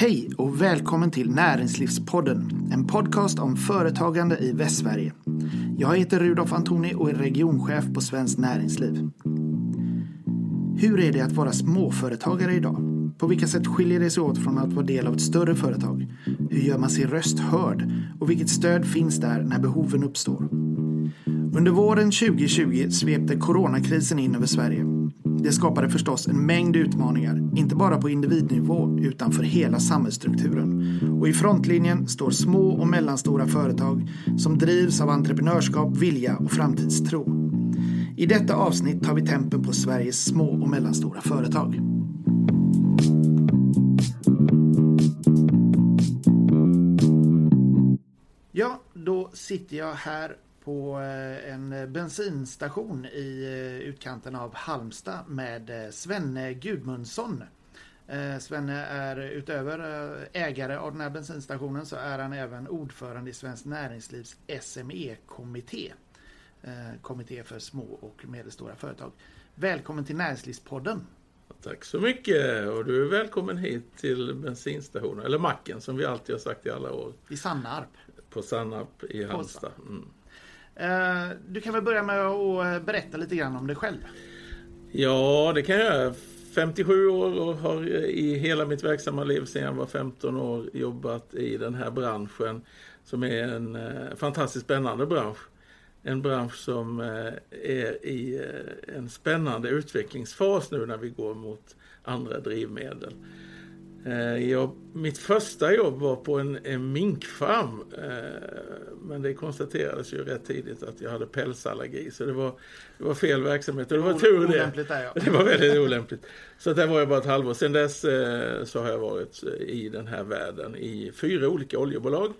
Hej och välkommen till Näringslivspodden, en podcast om företagande i Västsverige. Jag heter Rudolf Antoni och är regionchef på Svenskt Näringsliv. Hur är det att vara småföretagare idag? På vilka sätt skiljer det sig åt från att vara del av ett större företag? Hur gör man sin röst hörd? Och vilket stöd finns där när behoven uppstår? Under våren 2020 svepte coronakrisen in över Sverige. Det skapade förstås en mängd utmaningar, inte bara på individnivå utan för hela samhällsstrukturen. Och i frontlinjen står små och mellanstora företag som drivs av entreprenörskap, vilja och framtidstro. I detta avsnitt tar vi tempen på Sveriges små och mellanstora företag. Ja, då sitter jag här på eh, en bensinstation i eh, utkanten av Halmstad med eh, Svenne Gudmundsson. Svenne är utöver ägare av den här bensinstationen så är han även ordförande i Svenskt Näringslivs SME-kommitté. Kommitté för små och medelstora företag. Välkommen till Näringslivspodden! Tack så mycket och du är välkommen hit till bensinstationen, eller macken som vi alltid har sagt i alla år. I Sannarp. På Sannarp i Halmstad. Mm. Eh, du kan väl börja med att eh, berätta lite grann om dig själv. Ja, det kan jag göra. 57 år och har eh, i hela mitt verksamma liv sedan jag var 15 år jobbat i den här branschen som är en fantastiskt spännande bransch. En bransch som är i en spännande utvecklingsfas nu när vi går mot andra drivmedel. Eh, jag, mitt första jobb var på en, en minkfarm. Eh, men det konstaterades ju rätt tidigt att jag hade pälsallergi. Så det var, det var fel verksamhet. Och det var tur det. Där, ja. Det var väldigt olämpligt. Så där var jag bara ett halvår. Sen dess eh, så har jag varit i den här världen i fyra olika oljebolag.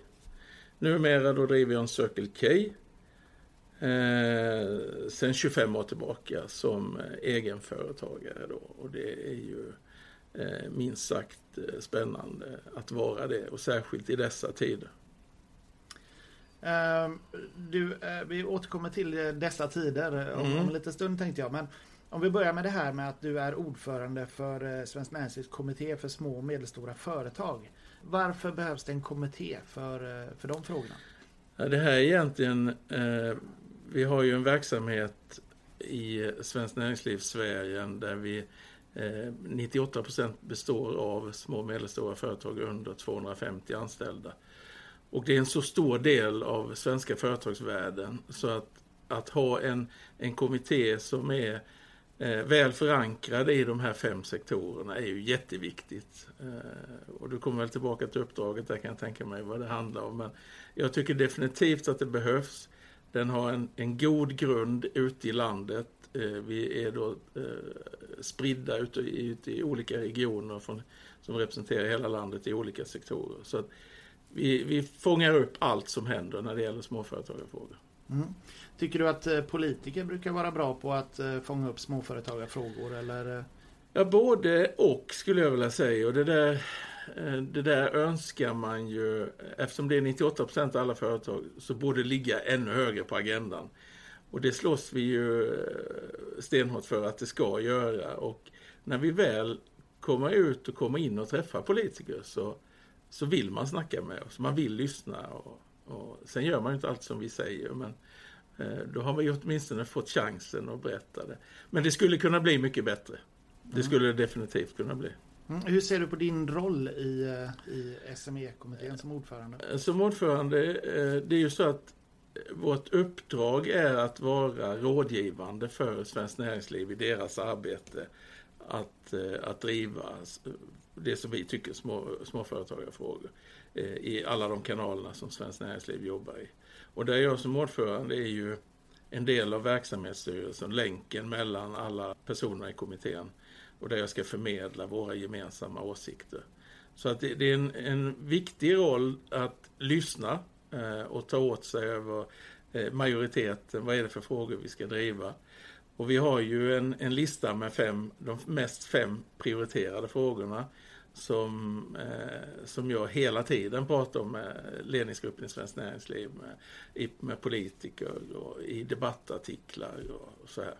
Numera då driver jag en Circle K. Sen 25 år tillbaka som egenföretagare då. Och det är ju minst sagt eh, spännande att vara det och särskilt i dessa tider. Ehm, du, eh, vi återkommer till dessa tider om, mm. en liten stund tänkte jag. Men om vi börjar med det här med att du är ordförande för Svenskt Näringslivs kommitté för små och medelstora företag. Varför behövs det en kommitté för, för de frågorna? Ja, det här är egentligen, eh, vi har ju en verksamhet i Svenskt Näringsliv Sverige där vi Eh, 98 procent består av små och medelstora företag under 250 anställda. Och det är en så stor del av svenska företagsvärlden så att, att ha en, en kommitté som är eh, väl förankrad i de här fem sektorerna är ju jätteviktigt. Eh, och du kommer väl tillbaka till uppdraget där kan jag tänka mig vad det handlar om. Men jag tycker definitivt att det behövs. Den har en, en god grund ute i landet vi är då eh, spridda ute i, i olika regioner från, som representerar hela landet i olika sektorer. Så att vi, vi fångar upp allt som händer när det gäller småföretagarfrågor. Mm. Tycker du att eh, politiker brukar vara bra på att fånga upp småföretagarfrågor eller? Ja, både och skulle jag vilja säga. Och det där, det där önskar man ju, eftersom det är 98 procent av alla företag, så borde ligga ännu högre på agendan. Och det slåss vi ju eh, stenhårt för att det ska göra. Och när vi väl kommer ut och kommer in och träffar politiker så, så vill man snacka med oss. Man vill lyssna. Och, och sen gör man ju inte allt som vi säger. Men eh, då har vi åtminstone fått chansen att berätta det. Men det skulle kunna bli mycket bättre. Det mm. skulle det definitivt kunna bli. Mm. Hur ser du på din roll i, eh, i SME-kommittén som ordförande? Som ordförande, det är ju så att vårt uppdrag är att vara rådgivande för Svenskt Näringsliv i deras arbete att, eh, att driva det som vi tycker är små, småföretagarfrågor eh, i alla de kanalerna som Svenskt Näringsliv jobbar i. Och där jag som ordförande är ju en del av verksamhetsstyrelsen, länken mellan alla personer i kommittén och där jag ska förmedla våra gemensamma åsikter. Så att det, det är en, en viktig roll att lyssna Eh, och ta åt sig över eh, majoriteten. Vad är det för frågor vi ska driva? Och vi har ju en, en lista med fem, de mest fem prioriterade frågorna som, eh, som jag hela tiden pratar om med ledningsgruppen i Svenskt Näringsliv, med, med politiker och i debattartiklar och så här.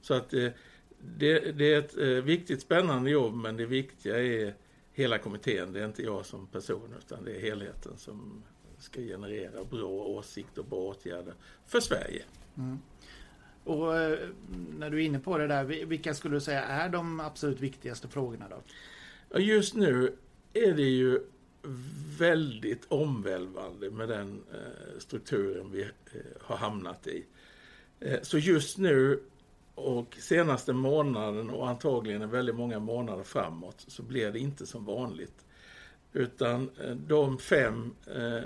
Så att eh, det, det, är ett eh, viktigt spännande jobb men det viktiga är hela kommittén. Det är inte jag som person utan det är helheten som ska generera bra åsikter och bra åtgärder för Sverige. Mm. Och eh, när du är inne på det där, vilka skulle du säga är de absolut viktigaste frågorna då? Just nu är det ju väldigt omvälvande med den eh, strukturen vi eh, har hamnat i. Så just nu och senaste månaden och antagligen väldigt många månader framåt så blir det inte som vanligt. Utan eh, de fem eh,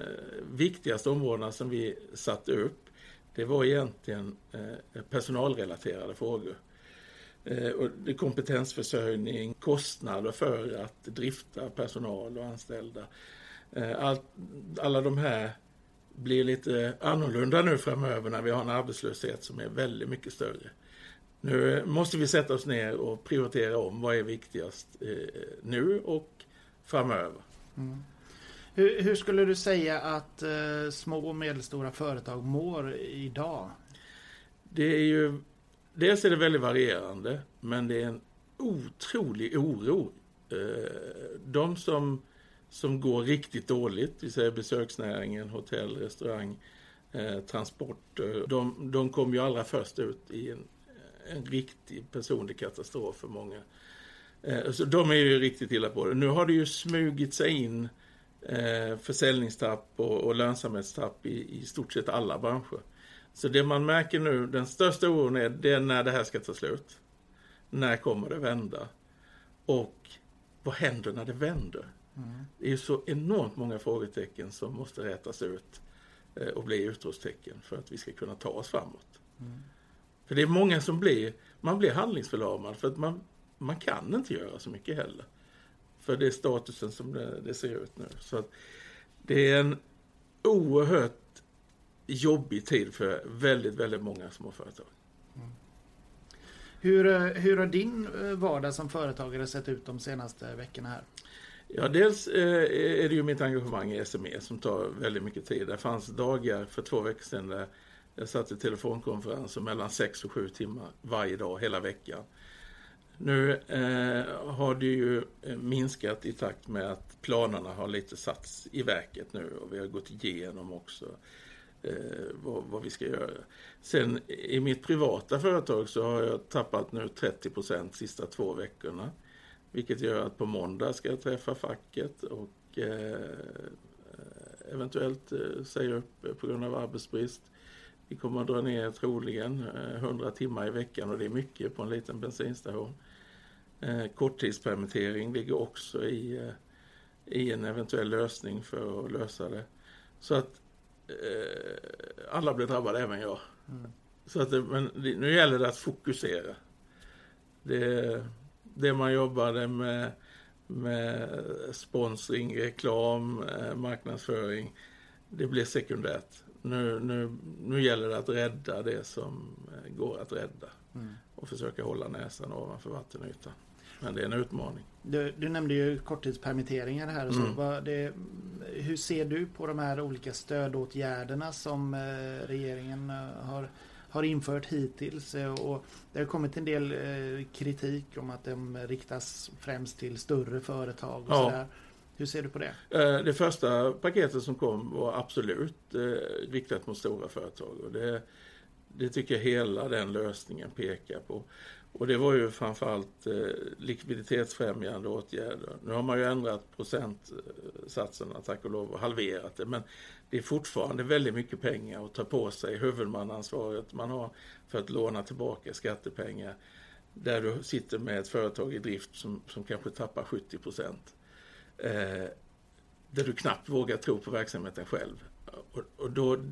viktigaste områdena som vi satte upp det var egentligen eh, personalrelaterade frågor. Eh, och det kompetensförsörjning, kostnader för att drifta personal och anställda. Eh, all, alla de här blir lite annorlunda nu framöver när vi har en arbetslöshet som är väldigt mycket större. Nu måste vi sätta oss ner och prioritera om vad är viktigast eh, nu och framöver. Mm. Hur, hur, skulle du säga att eh, små och medelstora företag mår idag? Det är ju, dels är det väldigt varierande, men det är en otrolig oro. Eh, de som, som går riktigt dåligt, vi säger besöksnäringen, hotell, restaurang, eh, transporter, de, de kom ju allra först ut i en, en riktig personlig katastrof för många. Eh, så de är ju riktigt illa på det. Nu har det ju smugit sig in eh, försäljningstapp och, och lönsamhetstapp i, i stort sett alla branscher. Så det man märker nu, den största oron är, det är när det här ska ta slut. När kommer det vända? Och vad händer när det vänder? Mm. Det är ju så enormt många frågetecken som måste rätas ut eh, och bli utropstecken för att vi ska kunna ta oss framåt. Mm. För det är många som blir, man blir handlingsförlamad för att man, man kan inte göra så mycket heller. För det är statusen som det, det ser ut nu. Så det är en oerhört jobbig tid för väldigt, väldigt många småföretag. Mm. Hur, eh, hur har din eh, vardag som företagare sett ut de senaste veckorna här? Ja, dels eh, är det ju mitt engagemang i SME som tar väldigt mycket tid. Det fanns dagar för två veckor sedan där jag satt i telefonkonferenser mellan sex och sju timmar varje dag, hela veckan. Nu eh, har det ju eh, minskat i takt med att planerna har lite satts i verket nu och vi har gått igenom också eh, vad, vad, vi ska göra. Sen i mitt privata företag så har jag tappat nu 30 procent sista två veckorna. Vilket gör att på måndag ska jag träffa facket och eh, eventuellt eh, säga upp på grund av arbetsbrist. Vi kommer att dra ner troligen 100 timmar i veckan och det är mycket på en liten bensinstation. Eh, korttidspermittering ligger också i, eh, i en eventuell lösning för att lösa det. Så att eh, alla blir drabbade, även jag. Mm. Så att, men nu gäller det att fokusera. Det, det man jobbade med, med sponsring, reklam, marknadsföring, det blir sekundärt. Nu, nu, nu gäller det att rädda det som går att rädda mm. och försöka hålla näsan ovanför vattenytan. Men det är en utmaning. Du, du nämnde ju korttidspermitteringar här. Och så. Mm. Det, hur ser du på de här olika stödåtgärderna som eh, regeringen eh, har, har infört hittills? Eh, och det har kommit en del kritik om att de riktas främst till större företag. Och ja. sådär. Hur ser du på det? Eh, det första paketet som kom var absolut eh, riktat mot stora företag. Och det, det tycker jag hela den lösningen pekar på. Och det var ju framförallt eh, likviditetsfrämjande åtgärder. Nu har man ju ändrat procentsatserna tack och lov och halverat det. Men det är fortfarande väldigt mycket pengar att ta på sig huvudmannaansvaret man har för att låna tillbaka skattepengar. Där du sitter med ett företag i drift som, som kanske tappar 70 procent. Eh, där du knappt vågar tro på verksamheten själv. Och, och då,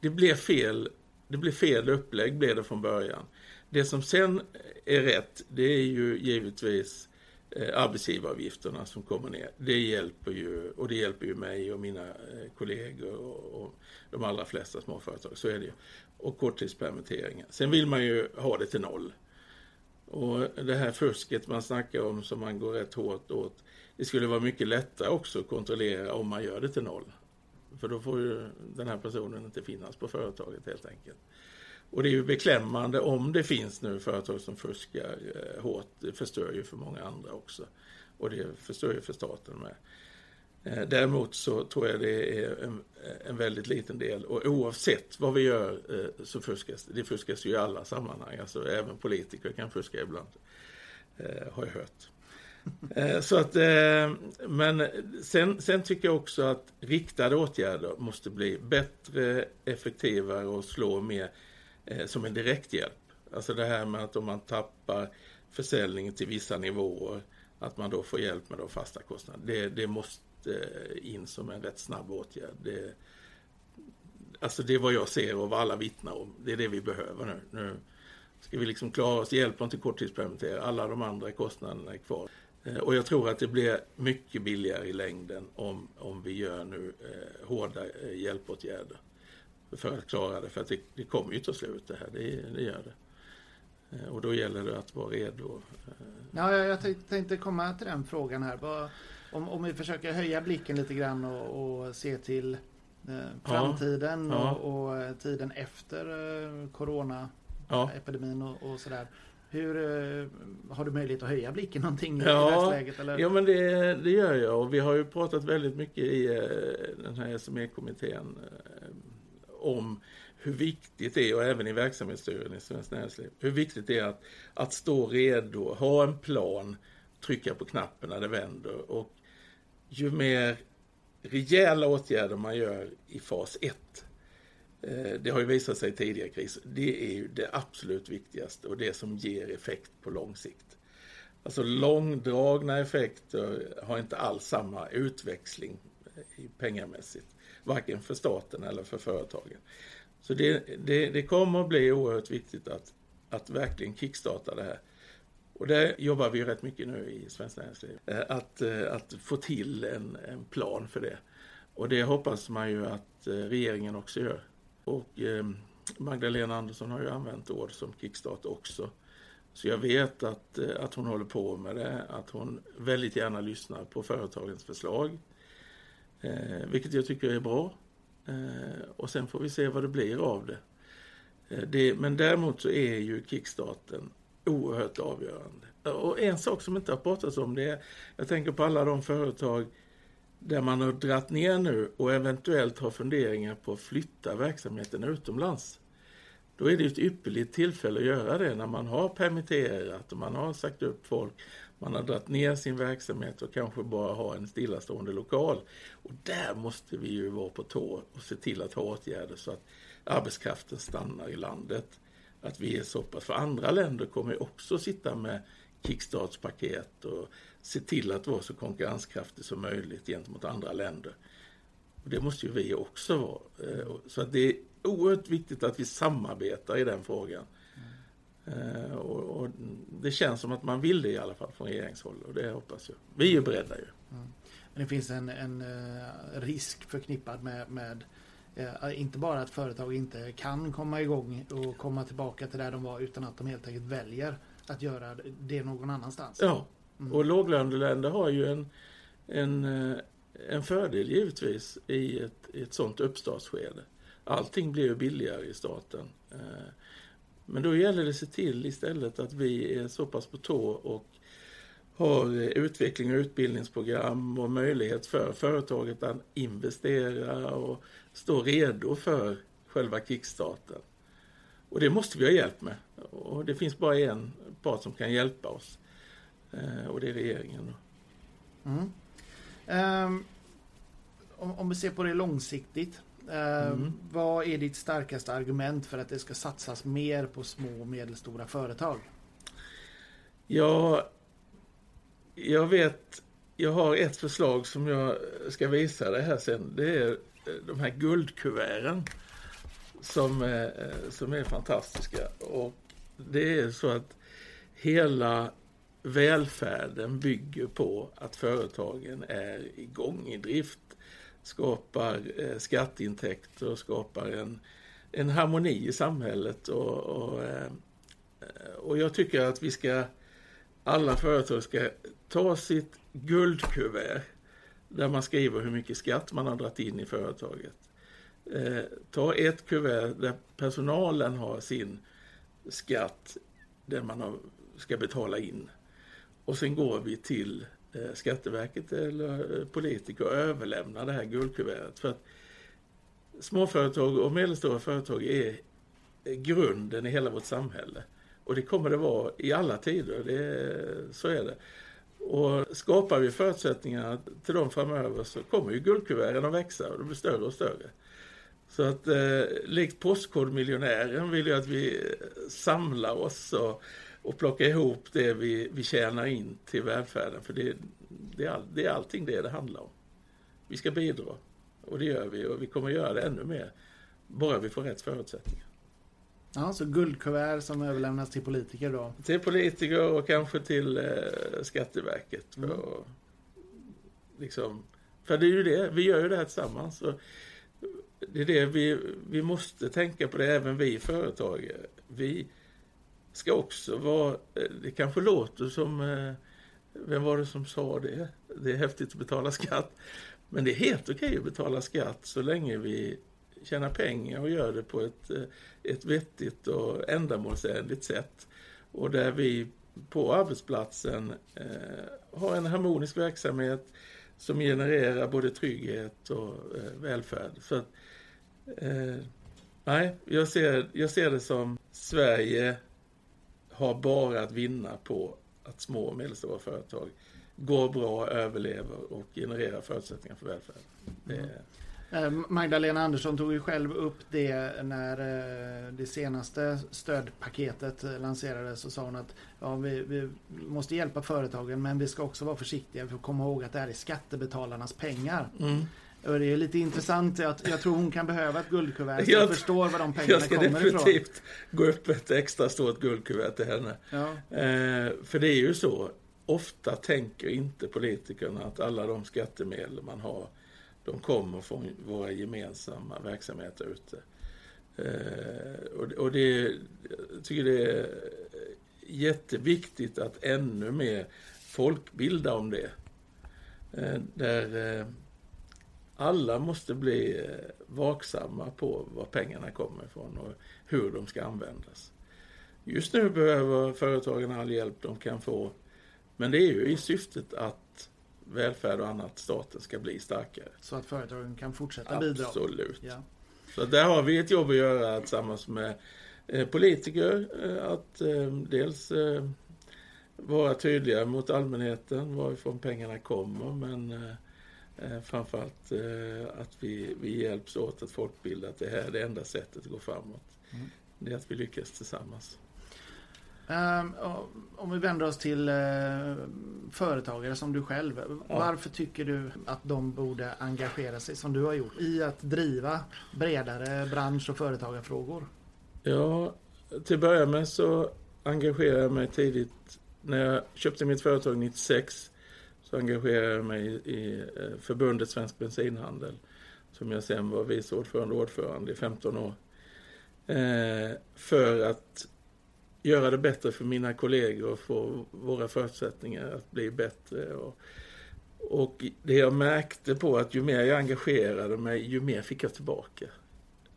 det blir fel det blir fel upplägg blev det från början. Det som sen är rätt, det är ju givetvis eh, arbetsgivaravgifterna som kommer ner. Det hjälper ju, och det hjälper ju mig och mina eh, kollegor och, och de allra flesta småföretag. Så är det ju. Och korttidspermitteringar. Sen vill man ju ha det till noll. Och det här fusket man snackar om som man går rätt hårt åt. Det skulle vara mycket lättare också att kontrollera om man gör det till noll. För då får ju den här personen inte finnas på företaget helt enkelt. Och det är ju beklämmande om det finns nu företag som fuskar eh, hårt. Det förstör ju för många andra också. Och det förstör ju för staten med. Eh, däremot så tror jag det är en, en, väldigt liten del och oavsett vad vi gör eh, så fuskas det. fuskas ju i alla sammanhang, alltså även politiker kan fuska ibland. Har jag hört. Eh, så att, eh, men sen, sen tycker jag också att riktade åtgärder måste bli bättre, effektivare och slå mer eh, som en direkthjälp. Alltså det här med att om man tappar försäljningen till vissa nivåer, att man då får hjälp med de fasta kostnaderna. Det, det måste in som en rätt snabb åtgärd. Det, alltså det är vad jag ser och vad alla vittnar om. Det är det vi behöver nu. Nu ska vi liksom klara oss, hjälp dem inte korttidspermittera. Alla de andra kostnaderna är kvar. Eh, och jag tror att det blir mycket billigare i längden om, om vi gör nu eh, hårda eh, hjälpåtgärder för att klara det. För att det, det kommer ju ta slut det här, det, det gör det. Eh, och då gäller det att vara redo. Ja, jag tänkte komma till den frågan här. Vad, om, om vi försöker höja blicken lite grann och, och se till framtiden ja, ja. Och, och, tiden efter coronaepidemin ja. och, och sådär. Hur, eh, har du möjlighet att höja blicken någonting ja, i dagsläget? Eller? Ja, men det, det gör jag. Och vi har ju pratat väldigt mycket i eh, den här SME-kommittén eh, om hur viktigt det är, och även i verksamhetsstyrelsen i Svenskt Näringsliv, hur viktigt det är att, att stå redo, ha en plan, trycka på knappen när det vänder. Och ju mer rejäla åtgärder man gör i fas 1, eh, Eh, det har ju visat sig i tidigare kriser, det är ju det absolut viktigaste och det som ger effekt på lång sikt. Alltså långdragna effekter har inte alls samma utväxling eh, pengamässigt, varken för staten eller för företagen. Så det, det, det kommer att bli oerhört viktigt att, att verkligen kickstarta det här. Och det jobbar vi rätt mycket nu i Svenskt Näringsliv. Eh, att, att få till en, en plan för det. Och det hoppas man ju att regeringen också gör. Och ehm, Magdalena Andersson har ju använt ord som kickstart också. Så jag vet att, eh, att hon håller på med det, att hon väldigt gärna lyssnar på företagens förslag. Eh, vilket jag tycker är bra. Eh, och sen får vi se vad det blir av det. Eh, det men däremot så är ju kickstarten oerhört avgörande. Och en sak som inte har pratats om det är, jag tänker på alla de företag där man har dratt ner nu och eventuellt har funderingar på att flytta verksamheten utomlands. Då är det ett ypperligt tillfälle att göra det när man har permitterat och man har sagt upp folk. Man har dragit ner sin verksamhet och kanske bara har en stillastående lokal. Och där måste vi ju vara på tå och se till att ha åtgärder så att arbetskraften stannar i landet att vi är så pass, för andra länder kommer också sitta med kickstartspaket och se till att vara så konkurrenskraftig som möjligt gentemot andra länder. Och det måste ju vi också vara. Eh, så att det är oerhört viktigt att vi samarbetar i den frågan. Mm. Och, och, det känns som att man vill det i alla fall från regeringshåll och det hoppas jag. Vi är ju beredda ju. Mm. Men det finns en, en eh, risk förknippad med, med Eh, inte bara att företag inte kan komma igång och komma tillbaka till där de var utan att de helt enkelt väljer att göra det någon annanstans. Ja, mm. och låglöneländer har ju en, en, eh, en fördel givetvis i ett, i ett sånt uppstartsskede. Allting blir ju billigare i staten. Eh, men då gäller det att se till istället att vi är så pass på tå och har utveckling och utbildningsprogram och möjlighet för företaget att investera och stå redo för själva kickstarten. Och det måste vi ha hjälp med. Och det finns bara en part som kan hjälpa oss. Eh, och det är regeringen. Mm. Um, om, vi ser på det långsiktigt. Um, mm. Vad är ditt starkaste argument för att det ska satsas mer på små och medelstora företag? Ja, jag vet, jag har ett förslag som jag ska visa dig här sen. Det är de här guldkuverten som, är, som är fantastiska. Och det är så att hela välfärden bygger på att företagen är igång i drift, skapar eh, skatteintäkter och skapar en, en harmoni i samhället. Och, och, eh, och jag tycker att vi ska, alla företag ska ta sitt guldkuvert där man skriver hur mycket skatt man har dragit in i företaget. Eh, ta ett kuvert där personalen har sin skatt, den man har, ska betala in. Och sen går vi till eh, Skatteverket eller eh, politiker och överlämnar det här guldkuvertet. För att småföretag och medelstora företag är grunden i hela vårt samhälle. Och det kommer det vara i alla tider, det, så är det. Och skapar vi förutsättningar till dem framöver så kommer ju guldkuverten att växa och de blir större och större. Så att eh, likt Postkodmiljonären vill jag att vi eh, samlar oss och, och plockar ihop det vi, vi tjänar in till välfärden. För det, det, är all, det är allting det det handlar om. Vi ska bidra och det gör vi och vi kommer göra det ännu mer. Bara vi får rätt förutsättningar. Ja, så guldkuvert som överlämnas till politiker då? Till politiker och kanske till eh, Skatteverket. För, mm. att, liksom, för det är ju det, vi gör ju det här tillsammans. Och det är det vi, vi måste tänka på det, även vi företagare. Vi ska också vara, eh, det kanske låter som, eh, vem var det som sa det? Det är häftigt att betala skatt. Men det är helt okej att betala skatt så länge vi tjänar pengar och gör det på ett, eh, ett vettigt och ändamålsenligt sätt. Och där vi på arbetsplatsen eh, har en harmonisk verksamhet som genererar både trygghet och eh, välfärd. Så att, eh, nej, jag ser, jag ser det som Sverige har bara att vinna på att små och medelstora företag går bra, överlever och genererar förutsättningar för välfärd. Mm. Eh, Magdalena Andersson tog ju själv upp det när eh, det senaste stödpaketet lanserades och sa hon att ja, vi, vi, måste hjälpa företagen men vi ska också vara försiktiga för att komma ihåg att det här är skattebetalarnas pengar. Mm. Och det är lite intressant. Jag, jag tror hon kan behöva ett guldkuvert jag, jag förstår var de pengarna kommer ifrån. Jag ska definitivt gå upp ett extra stort guldkuvert till henne. Ja. Eh, för det är ju så. Ofta tänker inte politikerna att alla de skattemedel man har de kommer från våra gemensamma verksamheter ute. Eh, och, och det, jag tycker det är jätteviktigt att ännu mer folkbilda om det. Eh, där eh, alla måste bli eh, vaksamma på var pengarna kommer ifrån och hur de ska användas. Just nu behöver företagen all hjälp de kan få. Men det är ju i syftet att välfärd och annat, staten ska bli starkare. Så att företagen kan fortsätta bidra? Absolut. Ja. Så där har vi ett jobb att göra tillsammans med eh, politiker. Eh, att dels vara tydliga mot allmänheten varifrån pengarna kommer men framförallt att vi, vi hjälps åt att folkbilda att det här är det enda sättet att gå framåt. Mm. Det är att vi lyckas tillsammans. Um, om vi vänder oss till uh, företagare som du själv. Ja. Varför tycker du att de borde engagera sig som du har gjort i att driva bredare bransch och företagarfrågor? Ja, till att börja med så engagerade jag mig tidigt. När jag köpte mitt företag 96 så engagerade jag mig i eh, förbundet Svensk Bensinhandel. Som jag sen var vice ordförande och ordförande i 15 år. Eh, för att göra det bättre för mina kollegor och få våra förutsättningar att bli bättre. Och, och det jag märkte på att ju mer jag engagerade mig, ju mer fick jag tillbaka.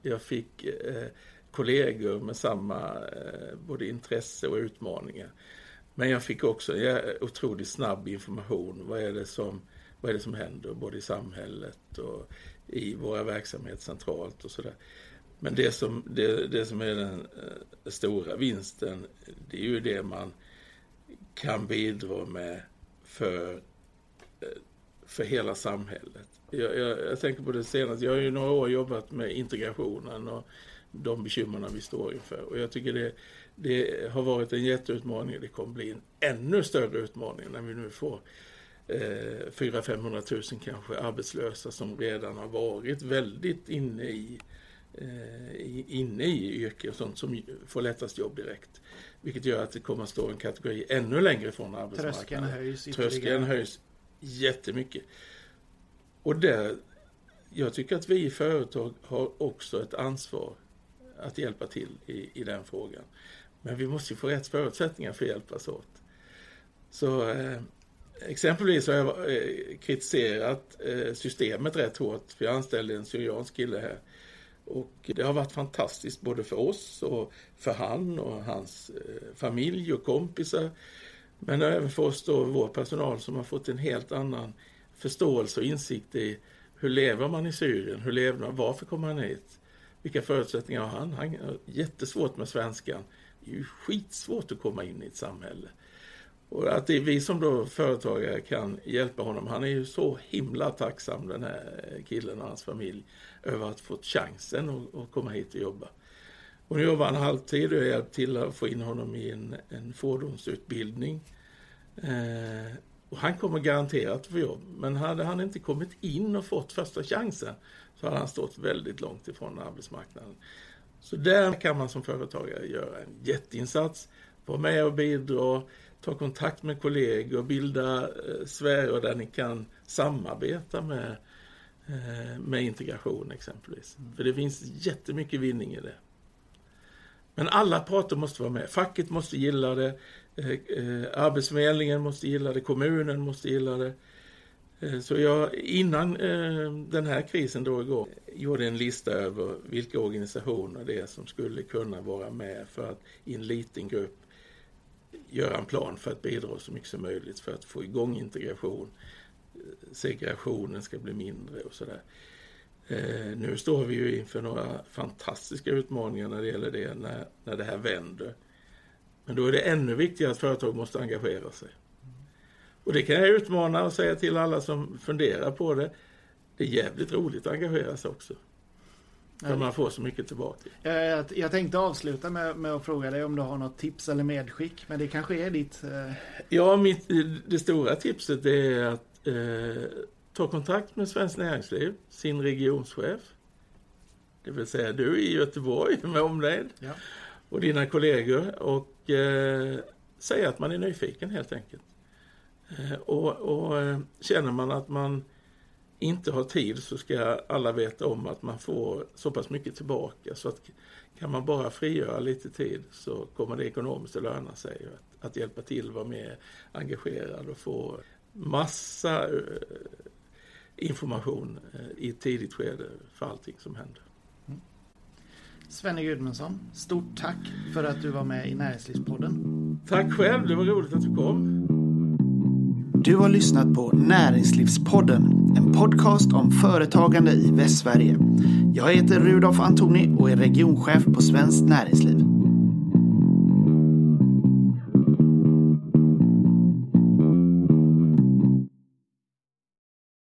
Jag fick eh, kollegor med samma eh, både intresse och utmaningar. Men jag fick också otroligt snabb information. Vad är, det som, vad är det som händer både i samhället och i våra verksamheter centralt och sådär. Men det som, det, det som är den eh, stora vinsten, det är ju det man kan bidra med för, eh, för hela samhället. Jag, jag, jag, tänker på det senaste, jag har ju några år jobbat med integrationen och de bekymmerna vi står inför. Och jag tycker det, det har varit en jätteutmaning och det kommer bli en ännu större utmaning när vi nu får eh, 400-500 000 kanske arbetslösa som redan har varit väldigt inne i eh, inne i yrke och sånt som får lättast jobb direkt. Vilket gör att det kommer att stå en kategori ännu längre från arbetsmarknaden. Tröskeln höjs Tröskeln höjs jättemycket. Och där, jag tycker att vi företag har också ett ansvar att hjälpa till i, i den frågan. Men vi måste ju få rätt förutsättningar för att hjälpas åt. Så eh, exempelvis har jag eh, kritiserat eh, systemet rätt hårt. För jag anställde en syriansk kille här och det har varit fantastiskt både för oss och för han och hans eh, familj och kompisar. Men även för oss då, vår personal som har fått en helt annan förståelse och insikt i hur lever man i Syrien, hur lever man, varför kommer han hit, vilka förutsättningar har han? Han har jättesvårt med svenskan, det är ju skitsvårt att komma in i ett samhälle. Och att det är vi som då företagare kan hjälpa honom. Han är ju så himla tacksam den här killen och hans familj över att fått chansen att, att komma hit och jobba. Och nu jobbar han halvtid och jag hjälpt till att få in honom i en, en fordonsutbildning. Eh, och han kommer garanterat få jobb. Men hade han inte kommit in och fått första chansen så hade han stått väldigt långt ifrån arbetsmarknaden. Så där kan man som företagare göra en jätteinsats, vara med och bidra, ta kontakt med kollegor, bilda eh, sfärer där ni kan samarbeta med, eh, med integration exempelvis. Mm. För det finns jättemycket vinning i det. Men alla parter måste vara med. Facket måste gilla det, eh, Arbetsförmedlingen måste gilla det, kommunen måste gilla det. Eh, så jag, innan eh, den här krisen drog igång, gjorde en lista över vilka organisationer det är som skulle kunna vara med för att i en liten grupp göra en plan för att bidra så mycket som möjligt för att få igång integration. Eh, segregationen ska bli mindre och sådär. Nu står vi ju inför några fantastiska utmaningar när det gäller det, när, när det här vänder. Men då är det ännu viktigare att företag måste engagera sig. Och det kan jag utmana och säga till alla som funderar på det. Det är jävligt roligt att engagera sig också. För man får så mycket tillbaka. Jag, jag tänkte avsluta med, med, att fråga dig om du har något tips eller medskick. Men det kanske är ditt... Eh... Ja, mitt, det stora tipset är att eh, ta kontakt med Svenskt Näringsliv, sin regionschef. Det vill säga du i Göteborg med omnejd. Ja. Och dina kollegor. Och eh, säga att man är nyfiken helt enkelt. Eh, och, och eh, känner man att man inte har tid så ska alla veta om att man får så pass mycket tillbaka. Så att kan man bara frigöra lite tid så kommer det ekonomiskt att löna sig. Att, att hjälpa till, vara mer engagerad och få massa eh, information i ett tidigt skede för allting som händer. Mm. Svenne Gudmundsson, stort tack för att du var med i Näringslivspodden. Tack själv, det var roligt att du kom. Du har lyssnat på Näringslivspodden, en podcast om företagande i Västsverige. Jag heter Rudolf Antoni och är regionchef på Svenskt Näringsliv.